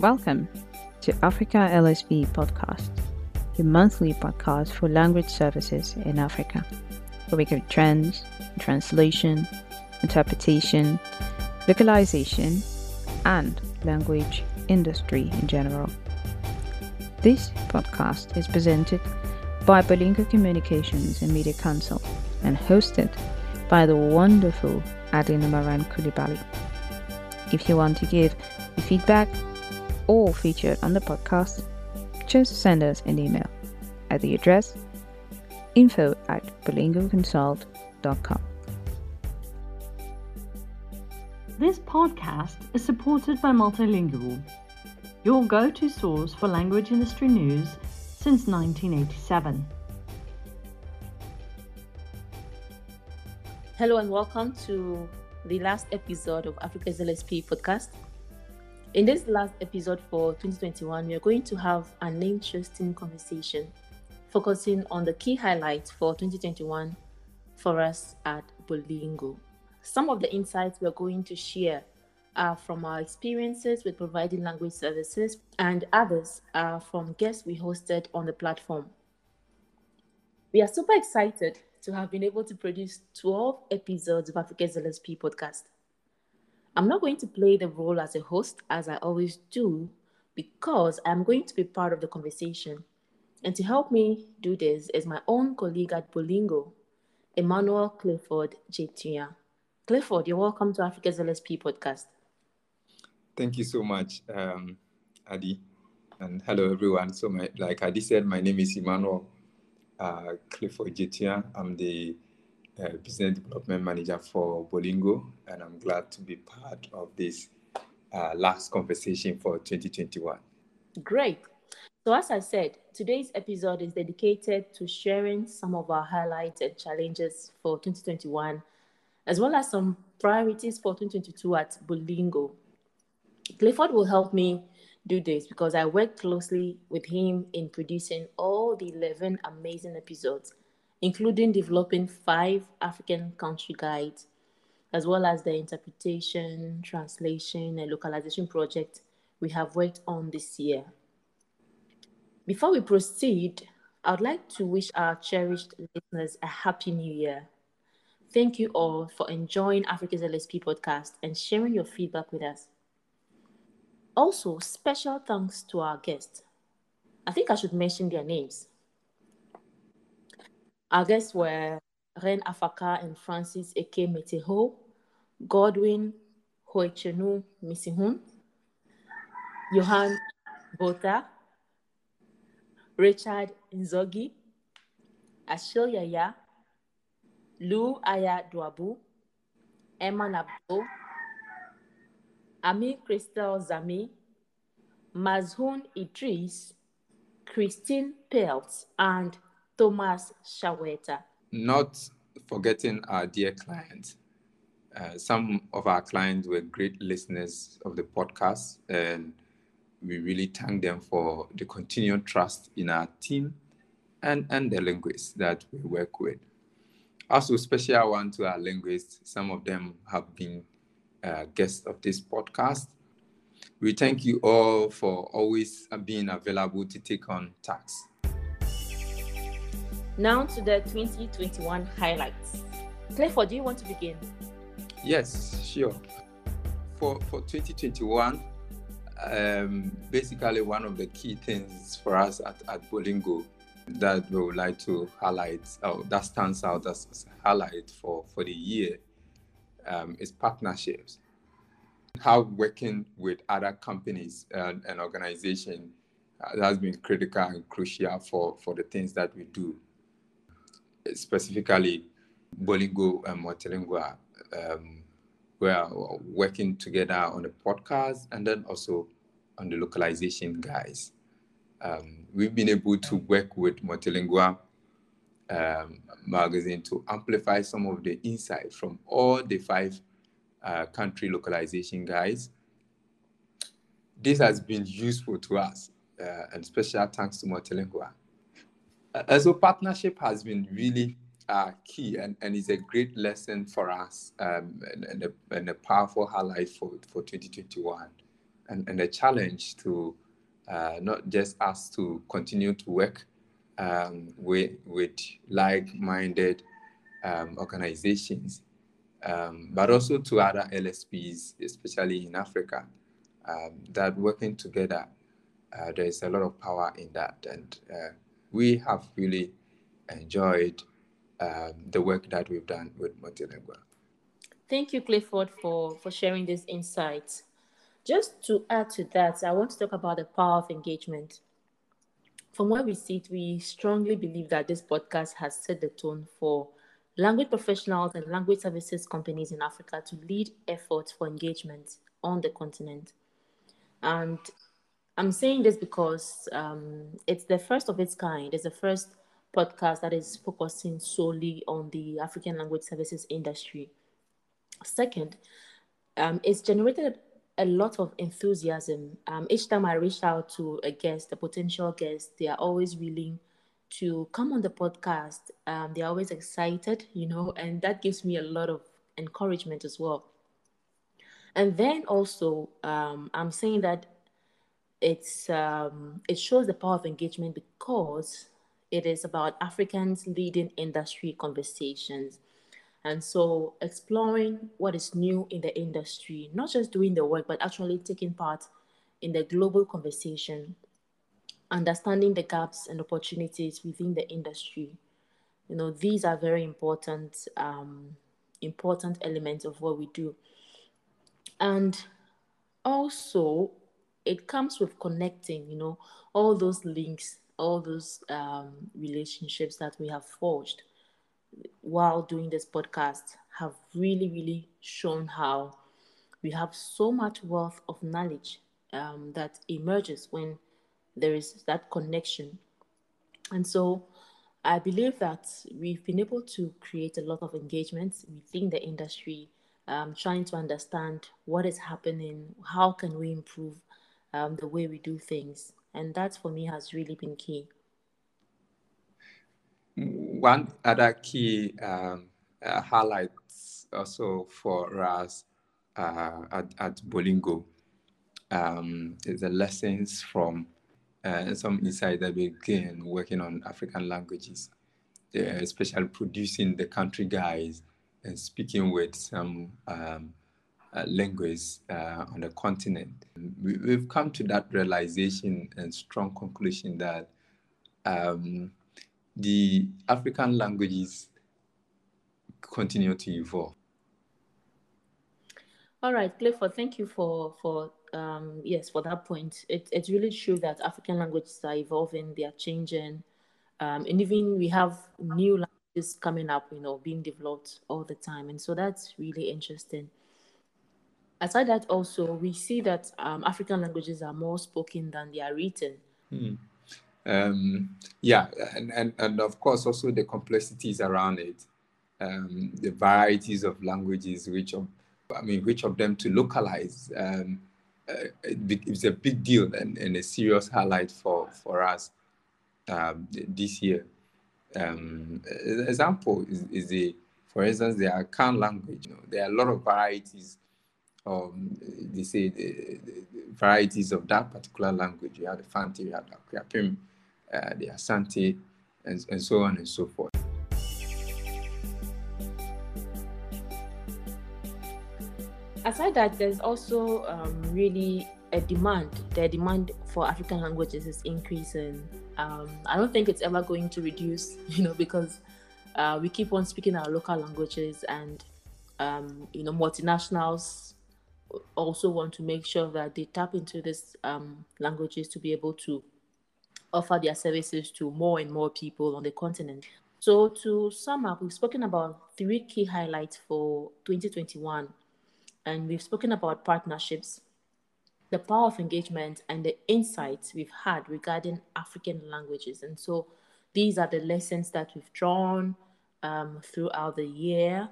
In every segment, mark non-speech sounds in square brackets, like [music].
Welcome to Africa LSP podcast, the monthly podcast for language services in Africa, where we cover trends, translation, interpretation, localization, and language industry in general. This podcast is presented by Bolingo Communications and Media Consult and hosted by the wonderful Adina Maran Kulibali. If you want to give feedback or featured on the podcast, just send us an email at the address info at bolingoconsult.com. This podcast is supported by Multilingual, your go to source for language industry news since 1987. Hello and welcome to the last episode of Africa's LSP podcast. In this last episode for 2021, we are going to have an interesting conversation focusing on the key highlights for 2021 for us at Bolingo. Some of the insights we're going to share are from our experiences with providing language services, and others are from guests we hosted on the platform. We are super excited to have been able to produce 12 episodes of Africa's LSP podcast. I'm not going to play the role as a host as I always do because I'm going to be part of the conversation. And to help me do this is my own colleague at Bolingo, Emmanuel Clifford Jetuya. Clifford, you're welcome to Africa's LSP podcast. Thank you so much, um, Adi. And hello, everyone. So, my, like Adi said, my name is Emmanuel uh, Clifford Jetia. I'm the uh, Business Development Manager for Bolingo, and I'm glad to be part of this uh, last conversation for 2021. Great. So, as I said, today's episode is dedicated to sharing some of our highlights and challenges for 2021, as well as some priorities for 2022 at Bolingo. Clifford will help me do this because I worked closely with him in producing all the 11 amazing episodes, including developing five African country guides, as well as the interpretation, translation, and localization project we have worked on this year. Before we proceed, I would like to wish our cherished listeners a happy new year. Thank you all for enjoying Africa's LSP podcast and sharing your feedback with us. Also, special thanks to our guests. I think I should mention their names. Our guests were Ren Afaka and Francis Eke Meteho, Godwin Hoechenu Misihun, Johan Botha, Richard Nzogi, Ashil Yaya, Lou Aya Duabu, Emma Nabo, Ami Crystal Zami, Mazhun Idris, Christine Pelt, and Thomas Shaweta. Not forgetting our dear clients. Uh, some of our clients were great listeners of the podcast, and we really thank them for the continued trust in our team and, and the linguists that we work with. Also, special one to our linguists. Some of them have been uh, guests of this podcast. We thank you all for always being available to take on tasks. Now to the 2021 highlights. Clifford, do you want to begin? Yes, sure. For, for 2021, um, basically one of the key things for us at, at Bolingo that we would like to highlight, or that stands out as, as highlight for, for the year um, is partnerships. How working with other companies and, and organizations has been critical and crucial for, for the things that we do. Specifically, Bolingo and Multilingua, um, we are working together on the podcast and then also on the localization guys. Um, we've been able to work with Multilingua um, magazine to amplify some of the insight from all the five uh, country localization guys. This has been useful to us, uh, and special thanks to Multilingua. Uh, so partnership has been really uh, key and, and is a great lesson for us um, and, and, a, and a powerful highlight for, for 2021. and, and a challenge to uh, not just us to continue to work um, with, with like-minded um, organizations, um, but also to other LSPs, especially in Africa, um, that working together, uh, there is a lot of power in that. And uh, we have really enjoyed um, the work that we've done with Multilingua. Thank you, Clifford, for, for sharing these insights. Just to add to that, I want to talk about the power of engagement. From where we sit, we strongly believe that this podcast has set the tone for language professionals and language services companies in Africa to lead efforts for engagement on the continent. And I'm saying this because um, it's the first of its kind. It's the first podcast that is focusing solely on the African language services industry. Second, um, it's generated a lot of enthusiasm. Um, each time I reach out to a guest, a potential guest, they are always willing to come on the podcast. Um, they're always excited, you know, and that gives me a lot of encouragement as well. And then also, um, I'm saying that it's um, it shows the power of engagement because it is about Africans leading industry conversations. And so exploring what is new in the industry, not just doing the work, but actually taking part in the global conversation, understanding the gaps and opportunities within the industry. You know, these are very important, um, important elements of what we do. And also, it comes with connecting, you know, all those links, all those um, relationships that we have forged while doing this podcast have really, really shown how we have so much wealth of knowledge um, that emerges when there is that connection. And so I believe that we've been able to create a lot of engagement within the industry, um, trying to understand what is happening, how can we improve um, the way we do things. And that for me has really been key. One other key um, uh, highlights also for us uh, at, at Bolingo um, is the lessons from uh, some insight that we gain working on African languages, uh, especially producing the country guides and speaking with some um, uh, uh, on the continent. We, have come to that realization and strong conclusion that um, the African languages continue to evolve. All right, Clifford, thank you for for um, yes for that point. It, it's really true that African languages are evolving, they are changing, um, and even we have new languages coming up, you know, being developed all the time, and so that's really interesting. Aside that, also we see that um, African languages are more spoken than they are written. Hmm. Um, yeah, and, and, and of course also the complexities around it, um, the varieties of languages, which of, I mean, which of them to localize. Um, uh, it's a big deal and, and a serious highlight for, for us um, this year. Um, example is, is the, for instance, the Akan language. You know, there are a lot of varieties. Um, they say the, the, varieties of that particular language. You have the Fanti, you have the Akuapem, uh, the Asante, and, and so on and so forth. Aside that, there's also um, really a demand. The demand for African languages is increasing. Um, I don't think it's ever going to reduce, [laughs] you know, because uh, we keep on speaking our local languages, and um, you know, multinationals also want to make sure that they tap into these um, languages to be able to offer their services to more and more people on the continent. So, to sum up, we've spoken about three key highlights for 2021, and we've spoken about partnerships, the power of engagement, and the insights we've had regarding African languages. And so, these are the lessons that we've drawn um, throughout the year,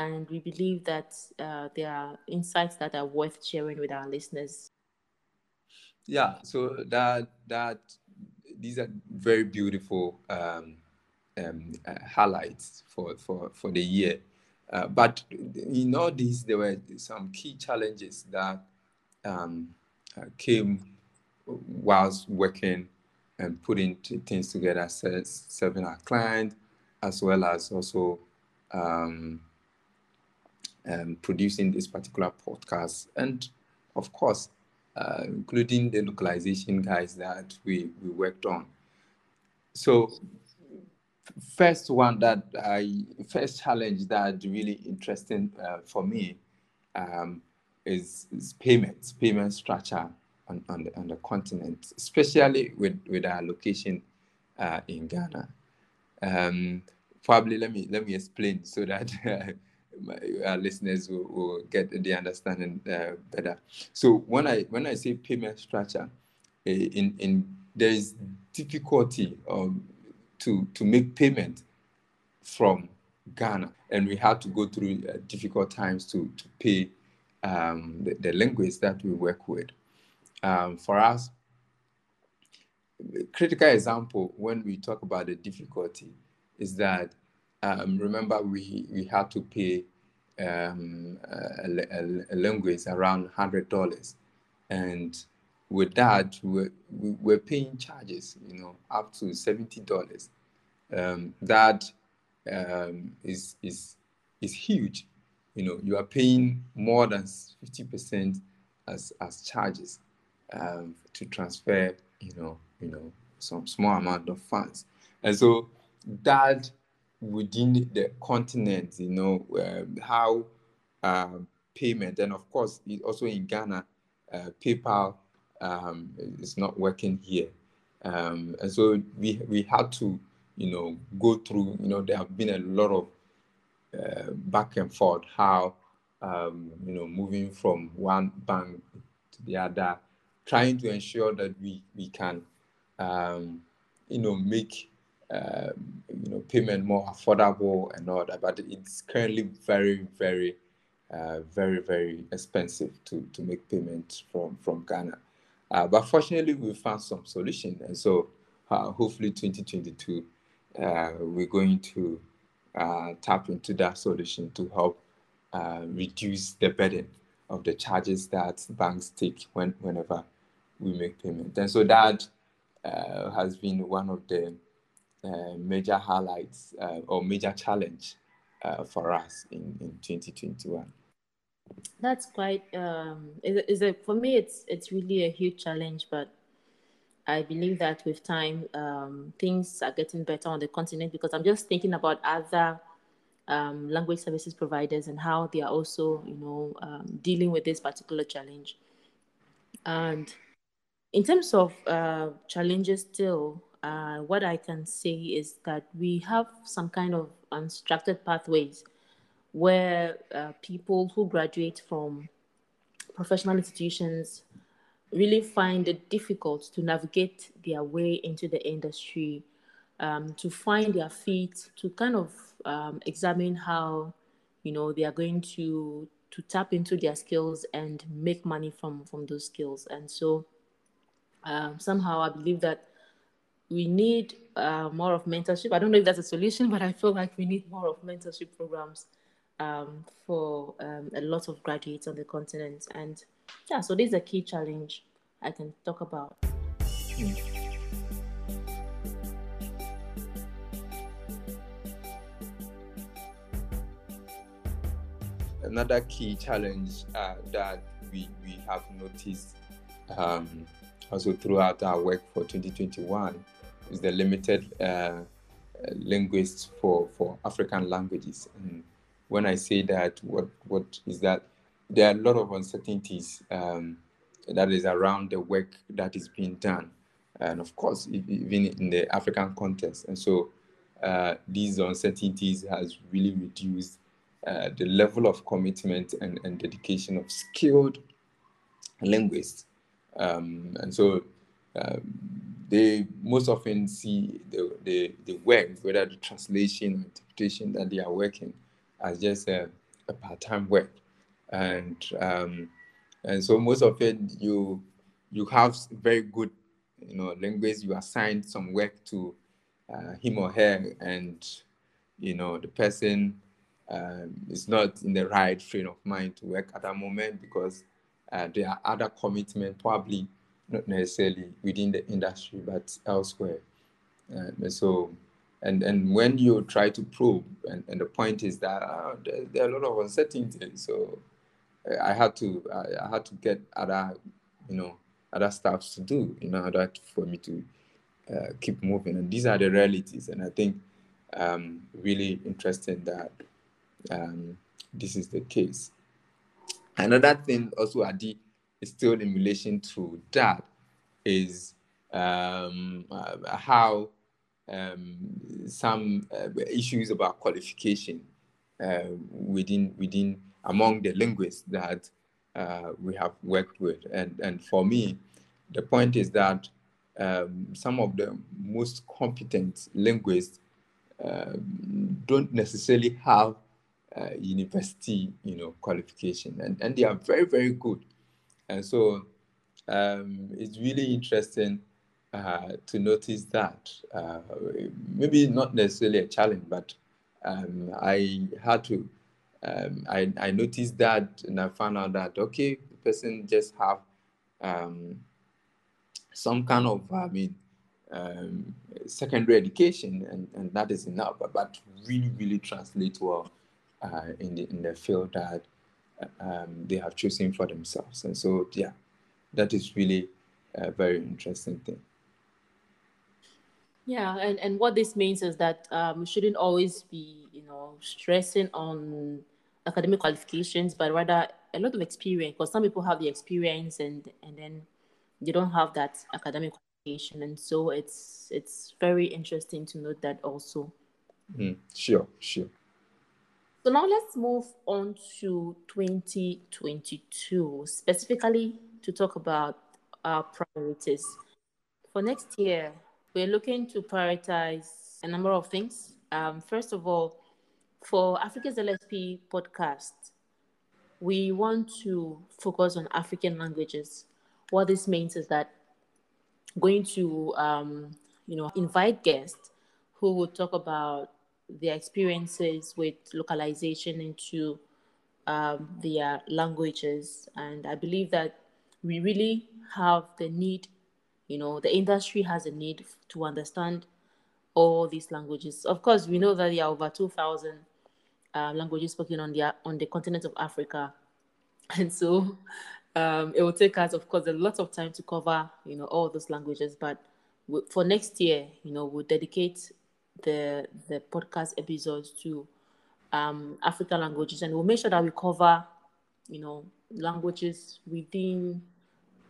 and we believe that uh, there are insights that are worth sharing with our listeners. Yeah, so that that these are very beautiful um, um, uh, highlights for, for, for the year. Uh, but in all these, there were some key challenges that um, uh, came whilst working and putting things together, serving our client, as well as also um, um, producing this particular podcast, and of course, uh, including the localization guys that we, we worked on. So, first one that I first challenge that really interesting uh, for me um, is, is payments, payment structure on, on, the, on the continent, especially with, with our location uh, in Ghana. Um, probably let me let me explain so that [laughs] our listeners will, will, get the understanding uh, better. So when I when I say payment structure, uh, in in there is difficulty um, to to make payment from Ghana, and we have to go through uh, difficult times to to pay um, the, the linguists that we work with. Um, for us, critical example when we talk about the difficulty is that um, remember we we had to pay um, a, a, a linguist around hundred dollars, and with that we're, we're paying charges, you know, up to seventy dollars. Um, that um, is is is huge. You know, you are paying more than fifty percent as as charges um, to transfer. You know, you know, some small amount of funds, and so that within the continent, you know, uh, how uh, payment, and of course, also in Ghana, uh, PayPal um, is not working here. Um, and so we, we had to, you know, go through, you know, there have been a lot of uh, back and forth, how, um, you know, moving from one bank to the other, trying to ensure that we, we can, um, you know, make um, you know payment more affordable and all that. But it's currently very, very, uh, very, very expensive to to make payment from from Ghana. Uh, but fortunately, we found some solution, and so uh, hopefully 2022 uh, we're going to uh, tap into that solution to help uh, reduce the burden of the charges that banks take when, whenever we make payment. And so that has been one of the major highlights uh, or major challenge uh, for us in, in 2021 that's quite um is, is a for me it's it's really a huge challenge but i believe that with time um, things are getting better on the continent because i'm just thinking about other um, language services providers and how they are also you know um, dealing with this particular challenge. And in terms of uh, challenges still uh, what I can say is that we have some kind of unstructured pathways where uh, people who graduate from professional institutions really find it difficult to navigate their way into the industry, um, to find their feet, to kind of um, examine how you know they are going to to tap into their skills and make money from from those skills. And so um, somehow I believe that we need uh, more of mentorship. I don't know if that's a solution, but I feel like we need more of mentorship programs um, for um, a lot of graduates on the continent. And yeah, so this is a key challenge I can talk about. Another key challenge uh, that we, we have noticed um, also throughout our work for 2021 is the limited uh, linguists for, for African languages. And when I say that, what, what is that? There are a lot of uncertainties um, that is around the work that is being done. And of course, even in the African context. And so uh, these uncertainties has really reduced uh, the level of commitment and, and dedication of skilled linguists. Um, and so um, they most often see the, the, the work, whether the translation or interpretation that they are working, as just a, a part-time work. And um, and so most often you you have very good you know linguists, you assign some work to uh, him or her, and you know the person um, is not in the right frame of mind to work at that moment because uh, there are other commitments, probably not necessarily within the industry, but elsewhere. Uh, so, and and when you try to probe, and, and the point is that uh, there, there, are a lot of uncertainty. So, uh, I had to I, I, had to get other, you know, other stuff to do in order for me to uh, keep moving. And these are the realities. And I think um, really interesting that um, this is the case. Another thing also, Adi, still in relation to that is um, uh, how um, some uh, issues about qualification uh, within within among the linguists that uh, we have worked with, and and for me, the point is that um, some of the most competent linguists uh, don't necessarily have uh, university, you know, qualification, and, and they are very, very good. And so um, it's really interesting uh, to notice that. Uh, maybe not necessarily a challenge, but um, I had to, um, I, I noticed that and I found out that, okay, the person just have um, some kind of, I mean, um, secondary education, and, and that is enough, but, but really, really translate well uh, in, the, in the field that um, they have chosen for themselves. And so, yeah, that is really a very interesting thing. Yeah, and, and what this means is that um, we shouldn't always be, you know, stressing on academic qualifications, but rather a lot of experience. Because some people have the experience, and and then they don't have that academic qualification, and so it's it's very interesting to note that also. Mm, sure, sure. So now let's move on to 2022, specifically to talk about our priorities. For next year, we're looking to prioritize a number of things. Um, first of all, for Africa's LSP podcast, we want to focus on African languages. What this means is that going to um, you know invite guests who will talk about their experiences with localization into um, their languages. And I believe that we really have the need, you know, the industry has a need to understand all these languages. Of course, we know that there are over 2,000 uh, languages spoken on the, on the continent of Africa. [laughs] And so um, it will take us, of course, a lot of time to cover, you know, all those languages. But for next year, you know, we'll dedicate the the podcast episodes to um, African languages, and we'll make sure that we cover, you know, languages within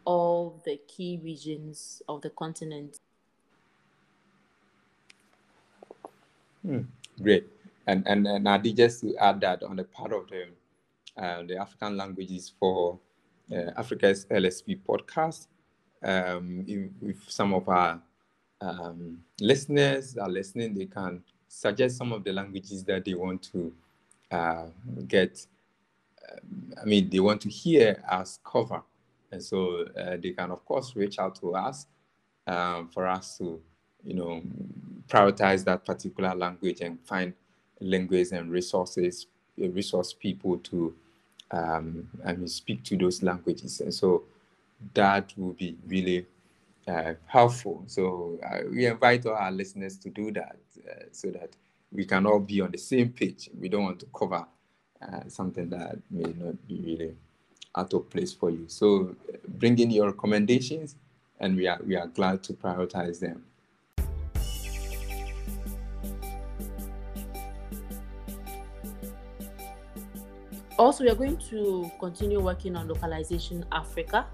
all the key regions of the continent. Hmm, great, and and and Adi, just to add that on the part of the uh, the African languages for uh, Africa's LSP podcast, um, if some of our um, listeners are listening, they can suggest some of the languages that they want to uh, get. Um, I mean, they want to hear us cover. And so uh, they can, of course, reach out to us um, for us to, you know, prioritize that particular language and find linguists and resources, resource people to, um, I mean, speak to those languages. And so that will be really uh, helpful. So uh, we invite all our listeners to do that uh, so that we can all be on the same page. We don't want to cover uh, something that may not be really out of place for you. So bring in your recommendations, and we are we are glad to prioritize them. Also, we are going to continue working on localization Africa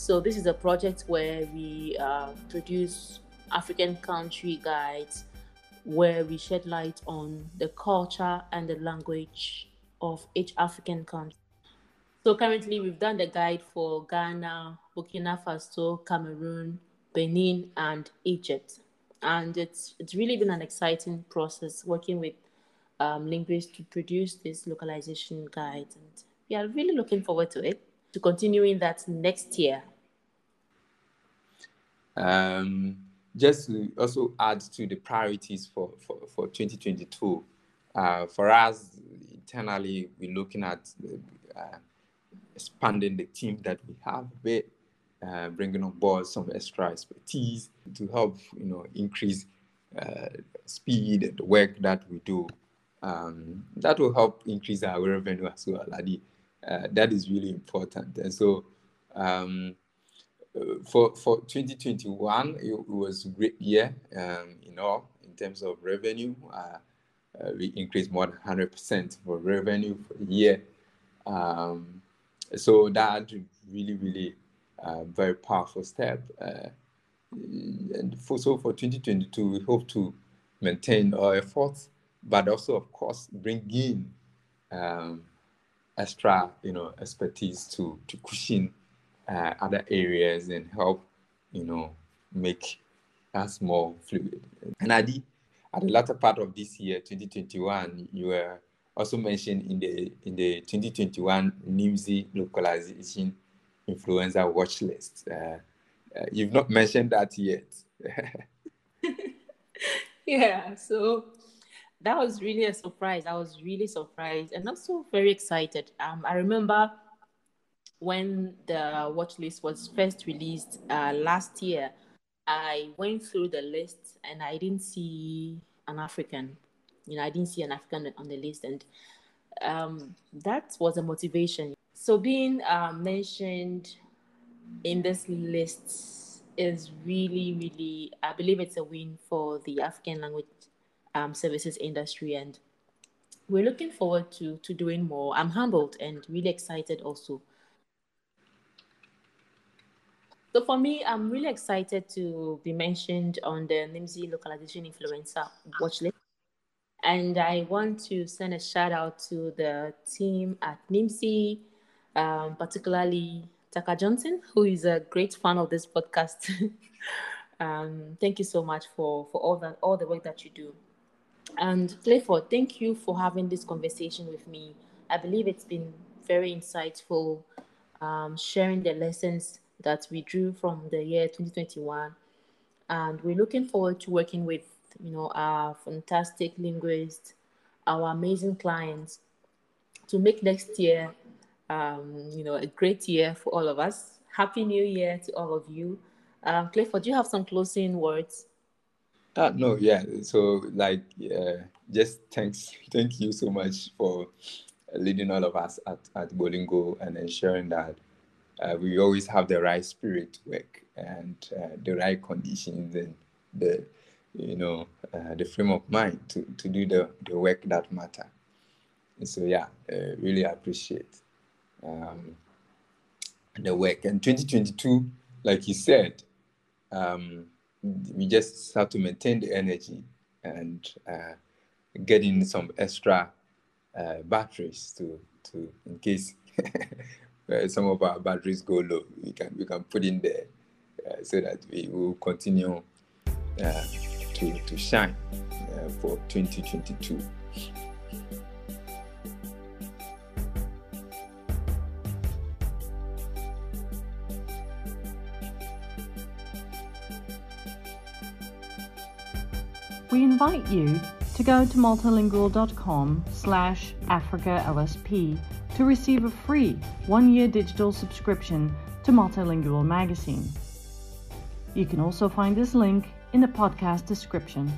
so this is a project where we uh, produce African country guides where we shed light on the culture and the language of each African country. So currently we've done the guide for Ghana, Burkina Faso, Cameroon, Benin, and Egypt. And it's it's really been an exciting process working with um, linguists to produce this localization guide. And we are really looking forward to it, to continuing that next year um, just to also add to the priorities for, for, for 2022, uh, for us internally, we're looking at uh, expanding the team that we have a bit, uh, bringing on board some extra expertise to help, you know, increase uh, speed and the work that we do. Um, that will help increase our revenue as well. Adi. Uh, that is really important. And so, um, for for 2021, it, was a great year. Um, know, in terms of revenue, uh, uh we increased more than 100% for revenue for the year. Um, so that really, really uh, very powerful step. Uh, and for, so for 2022, we hope to maintain our efforts, but also, of course, bring in um, extra, you know, expertise to to cushion uh, other areas and help, you know, make us more fluid. And Adi, at the latter part of this year, 2021, you were also mentioned in the in the 2021 Nimdzi localization influencer watch list. Uh, uh, you've not mentioned that yet. [laughs] yeah, so that was really a surprise. I was really surprised and also very excited. Um, I remember when the watch list was first released uh, last year, I went through the list and I didn't see an African. You know, I didn't see an African on the list, and um, that was a motivation. So being uh, mentioned in this list is really, really, I believe it's a win for the African language um, services industry, and we're looking forward to to doing more. I'm humbled and really excited also. So for me, I'm really excited to be mentioned on the Nimdzi Localization Influencer watch list. And I want to send a shout out to the team at Nimdzi, um, particularly Tucker Johnson, who is a great fan of this podcast. [laughs] um, thank you so much for, for all that all the work that you do. And Clifford, thank you for having this conversation with me. I believe it's been very insightful, um, sharing the lessons that we drew from the year 2021. And we're looking forward to working with, you know, our fantastic linguists, our amazing clients to make next year, um, you know, a great year for all of us. Happy New Year to all of you. Um, Clifford, do you have some closing words? Uh, no, yeah. So, like, uh, just thanks, thank you so much for leading all of us at, at Bolingo and ensuring that uh, we always have the right spirit work and uh, the right conditions and the, you know, uh, the frame of mind to, to do the, the work that matter. And so, yeah, uh, really appreciate um, the work. And 2022, like you said, um, we just have to maintain the energy and uh, get in some extra uh, batteries to to in case [laughs] uh, some of our batteries go low we can we can put in there uh, so that we will continue uh, to to shine uh, for 2022 we invite you to go to multilingual.com slash africalsp to receive a free one-year digital subscription to Multilingual magazine. You can also find this link in the podcast description.